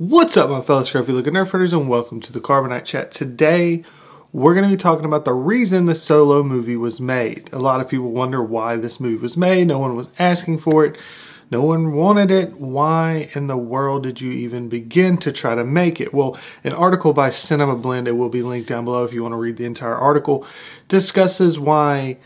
What's up, my fellow scruffy looking nerf herders, and welcome to the Carbonite Chat. Today, we're going to be talking about the reason the solo movie was made. A lot of people wonder why this movie was made. No one was asking for it. No one wanted it. Why in the world did you even begin to try to make it? Well, an article by Cinema Blend, it will be linked down below if you want to read the entire article, discusses why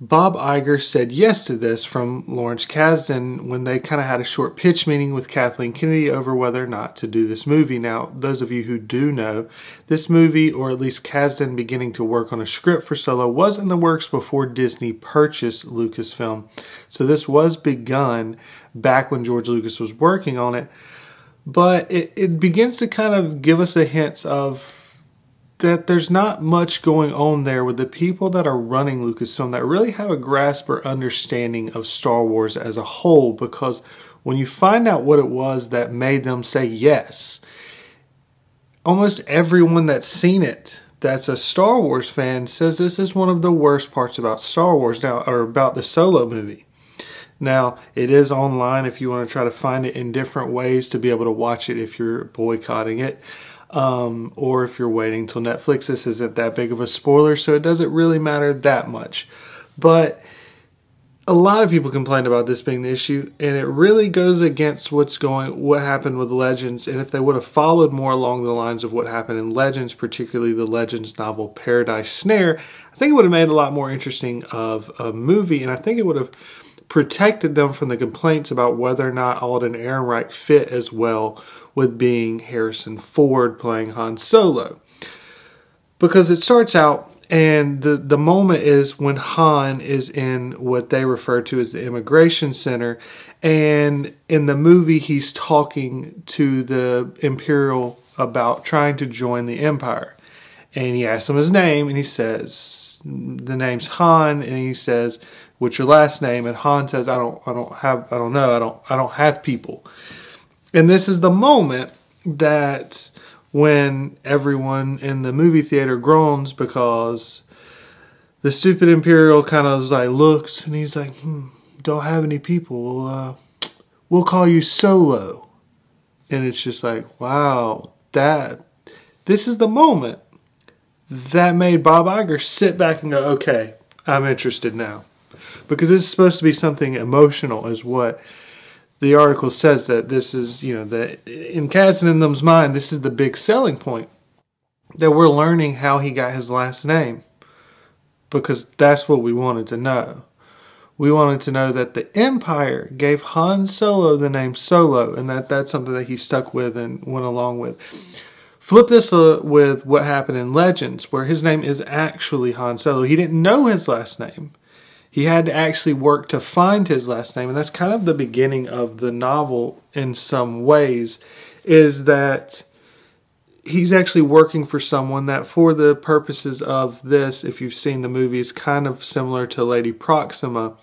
Bob Iger said yes to this from Lawrence Kasdan when they kind of had a short pitch meeting with Kathleen Kennedy over whether or not to do this movie. Now, those of you who do know, this movie, or at least Kasdan beginning to work on a script for Solo, was in the works before Disney purchased Lucasfilm. So this was begun back when George Lucas was working on it. But it, it begins to kind of give us a hint of that there's not much going on there with the people that are running Lucasfilm that really have a grasp or understanding of Star Wars as a whole because when you find out what it was that made them say yes, almost everyone that's seen it that's a Star Wars fan says this is one of the worst parts about Star Wars now or about the solo movie. Now, it is online if you want to try to find it in different ways to be able to watch it if you're boycotting it um, or if you're waiting till Netflix. This isn't that big of a spoiler, so it doesn't really matter that much. But a lot of people complained about this being the issue, and it really goes against what's going, what happened with Legends. And if they would have followed more along the lines of what happened in Legends, particularly the Legends novel Paradise Snare, I think it would have made a lot more interesting of a movie, and I think it would have protected them from the complaints about whether or not Alden Ehrenreich fit as well with being Harrison Ford playing Han Solo. Because it starts out and the, the moment is when Han is in what they refer to as the immigration center. And in the movie, he's talking to the Imperial about trying to join the Empire. And he asks him his name, and he says, the name's Han, and he says, what's your last name? And Han says, I don't, I don't have, I don't know, I don't, I don't have people. And this is the moment that when everyone in the movie theater groans because the stupid Imperial kind of like looks and he's like, hmm, don't have any people. Uh, we'll call you Solo. And it's just like, wow, that, this is the moment that made Bob Iger sit back and go, okay, I'm interested now. Because this is supposed to be something emotional, is what the article says that this is, you know, that in Kasdan's mind, this is the big selling point that we're learning how he got his last name because that's what we wanted to know. We wanted to know that the Empire gave Han Solo the name Solo, and that that's something that he stuck with and went along with. Flip this uh, with what happened in Legends, where his name is actually Han Solo. He didn't know his last name he had to actually work to find his last name and that's kind of the beginning of the novel in some ways is that he's actually working for someone that for the purposes of this if you've seen the movie is kind of similar to lady proxima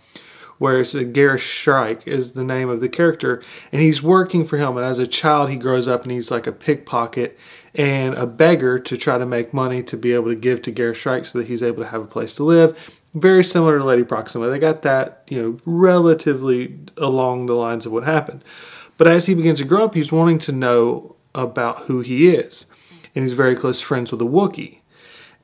whereas Gareth Shrike is the name of the character and he's working for him and as a child he grows up and he's like a pickpocket and a beggar to try to make money to be able to give to Gareth Shrike so that he's able to have a place to live very similar to Lady Proxima. They got that, you know, relatively along the lines of what happened. But as he begins to grow up, he's wanting to know about who he is. And he's very close friends with a Wookiee.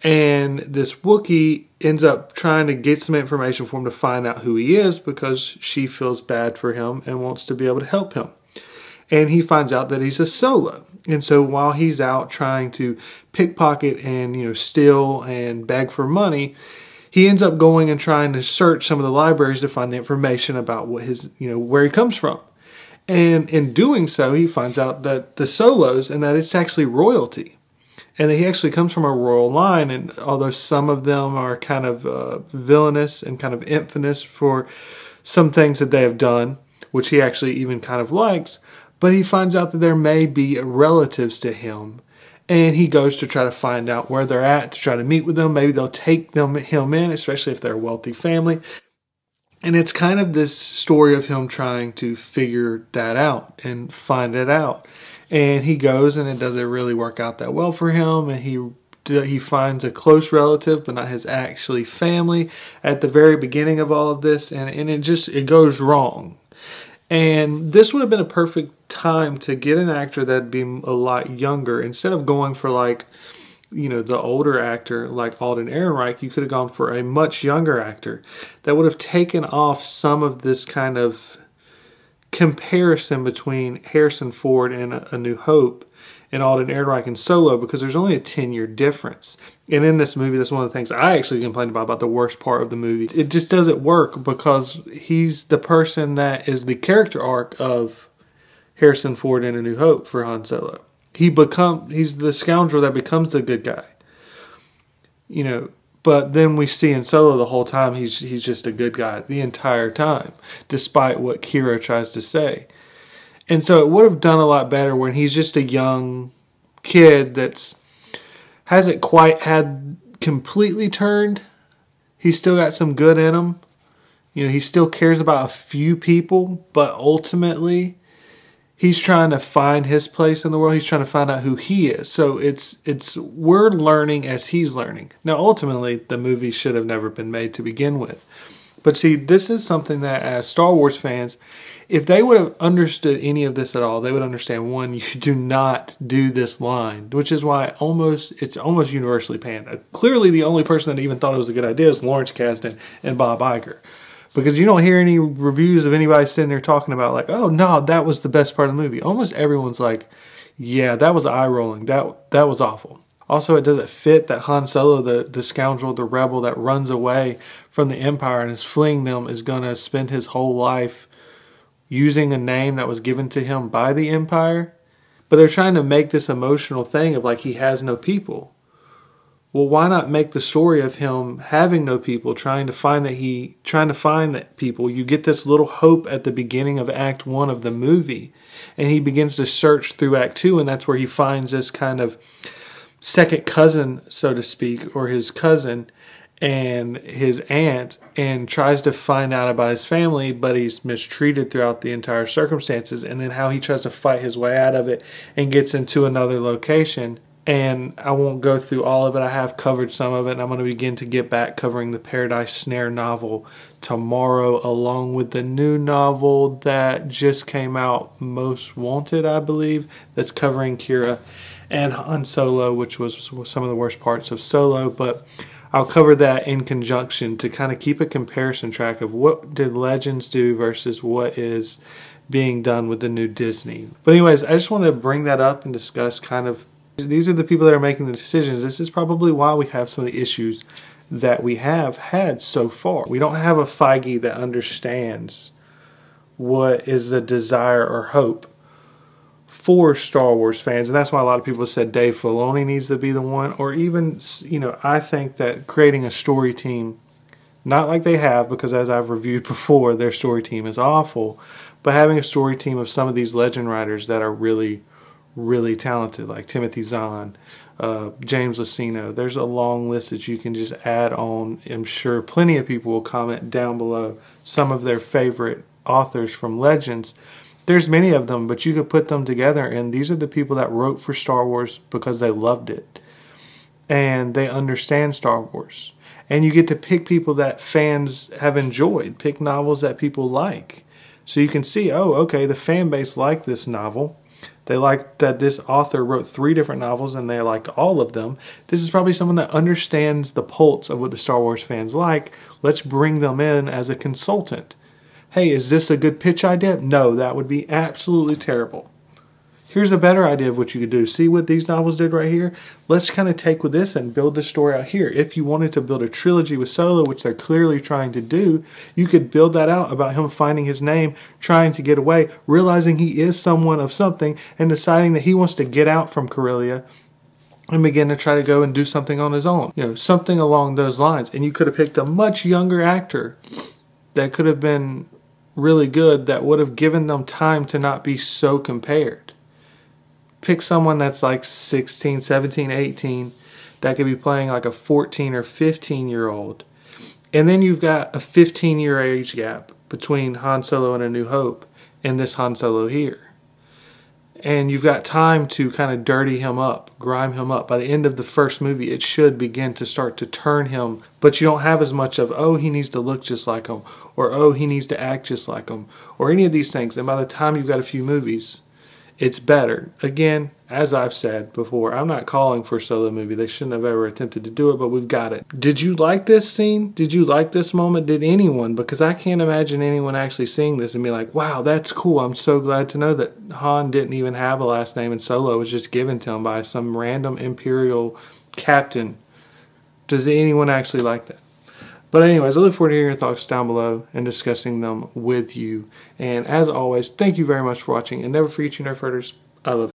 And this Wookiee ends up trying to get some information for him to find out who he is because she feels bad for him and wants to be able to help him. And he finds out that he's a solo. And so while he's out trying to pickpocket and, you know, steal and beg for money, he ends up going and trying to search some of the libraries to find the information about what his, you know, where he comes from. And in doing so, he finds out that the solos and that it's actually royalty. And that he actually comes from a royal line. And although some of them are kind of uh, villainous and kind of infamous for some things that they have done, which he actually even kind of likes, but he finds out that there may be relatives to him and he goes to try to find out where they're at to try to meet with them. Maybe they'll take them him in, especially if they're a wealthy family. And it's kind of this story of him trying to figure that out and find it out. And he goes, and it doesn't really work out that well for him. And he he finds a close relative, but not his actually family, at the very beginning of all of this, and and it just it goes wrong. And this would have been a perfect time to get an actor that'd be a lot younger instead of going for like, you know, the older actor like Alden Ehrenreich. You could have gone for a much younger actor that would have taken off some of this kind of comparison between Harrison Ford and A New Hope and Alden Ehrenreich and Solo because there's only a 10 year difference. And in this movie, that's one of the things I actually complained about, about the worst part of the movie. It just doesn't work because he's the person that is the character arc of Harrison Ford in A New Hope for Han Solo. He become he's the scoundrel that becomes the good guy. You know, but then we see in Solo the whole time he's he's just a good guy the entire time, despite what Qi'ra tries to say. And so it would have done a lot better when he's just a young kid that's hasn't quite had completely turned. He's still got some good in him. You know, he still cares about a few people, but ultimately he's trying to find his place in the world. He's trying to find out who he is. So it's it's we're learning as he's learning. Now ultimately the movie should have never been made to begin with. But see, this is something that as Star Wars fans, if they would have understood any of this at all, they would understand one, you do not do this line, which is why almost it's almost universally panned. Clearly, the only person that even thought it was a good idea is Lawrence Kasdan and Bob Iger. Because you don't hear any reviews of anybody sitting there talking about like, oh no, that was the best part of the movie. Almost everyone's like, yeah, that was eye rolling. That that was awful. Also, it doesn't fit that Han Solo, the, the scoundrel, the rebel that runs away from the Empire and is fleeing them, is going to spend his whole life using a name that was given to him by the Empire. But they're trying to make this emotional thing of like he has no people. Well, why not make the story of him having no people, trying to find that he, trying to find that people? You get this little hope at the beginning of Act One of the movie, and he begins to search through Act Two, and that's where he finds this kind of second cousin, so to speak, or his cousin, and his aunt and tries to find out about his family, but he's mistreated throughout the entire circumstances, and then how he tries to fight his way out of it and gets into another location. And I won't go through all of it. I have covered some of it, and I'm going to begin to get back covering the Paradise Snare novel tomorrow, along with the new novel that just came out, Most Wanted, I believe, that's covering Qi'ra and Han Solo, which was some of the worst parts of Solo. But I'll cover that in conjunction to kind of keep a comparison track of what did Legends do versus what is being done with the new Disney. But anyways, I just want to bring that up and discuss kind of these are the people that are making the decisions. This is probably why we have some of the issues that we have had so far. We don't have a Feige that understands what is the desire or hope for Star Wars fans, and that's why a lot of people said Dave Filoni needs to be the one, or even, you know, I think that creating a story team, not like they have, because as I've reviewed before, their story team is awful, but having a story team of some of these legend writers that are really, really talented, like Timothy Zahn, uh, James Luceno. There's a long list that you can just add on. I'm sure plenty of people will comment down below some of their favorite authors from Legends there's many of them, but you could put them together, and these are the people that wrote for Star Wars because they loved it and they understand Star Wars. And you get to pick people that fans have enjoyed, pick novels that people like. So you can see, oh, okay, the fan base liked this novel. They liked that this author wrote three different novels and they liked all of them. This is probably someone that understands the pulse of what the Star Wars fans like. Let's bring them in as a consultant hey, is this a good pitch idea? No, that would be absolutely terrible. Here's a better idea of what you could do. See what these novels did right here? Let's kind of take with this and build the story out here. If you wanted to build a trilogy with Solo, which they're clearly trying to do, you could build that out about him finding his name, trying to get away, realizing he is someone of something, and deciding that he wants to get out from Corellia and begin to try to go and do something on his own. You know, something along those lines. And you could have picked a much younger actor that could have been really good that would have given them time to not be so compared. Pick someone that's like 16, 17, 18 that could be playing like a 14 or 15 year old. And then you've got a 15 year age gap between Han Solo and A New Hope and this Han Solo here. and you've got time to kind of dirty him up, grime him up. By the end of the first movie, it should begin to start to turn him, but you don't have as much of, oh, he needs to look just like him, or oh, he needs to act just like him, or any of these things. And by the time you've got a few movies, it's better. Again, as I've said before, I'm not calling for a solo movie. They shouldn't have ever attempted to do it, but we've got it. Did you like this scene? Did you like this moment? Did anyone? Because I can't imagine anyone actually seeing this and be like, wow, that's cool. I'm so glad to know that Han didn't even have a last name and Solo was just given to him by some random Imperial captain. Does anyone actually like that? But anyways, I look forward to hearing your thoughts down below and discussing them with you. And as always, thank you very much for watching. And never forget you Nerf I love.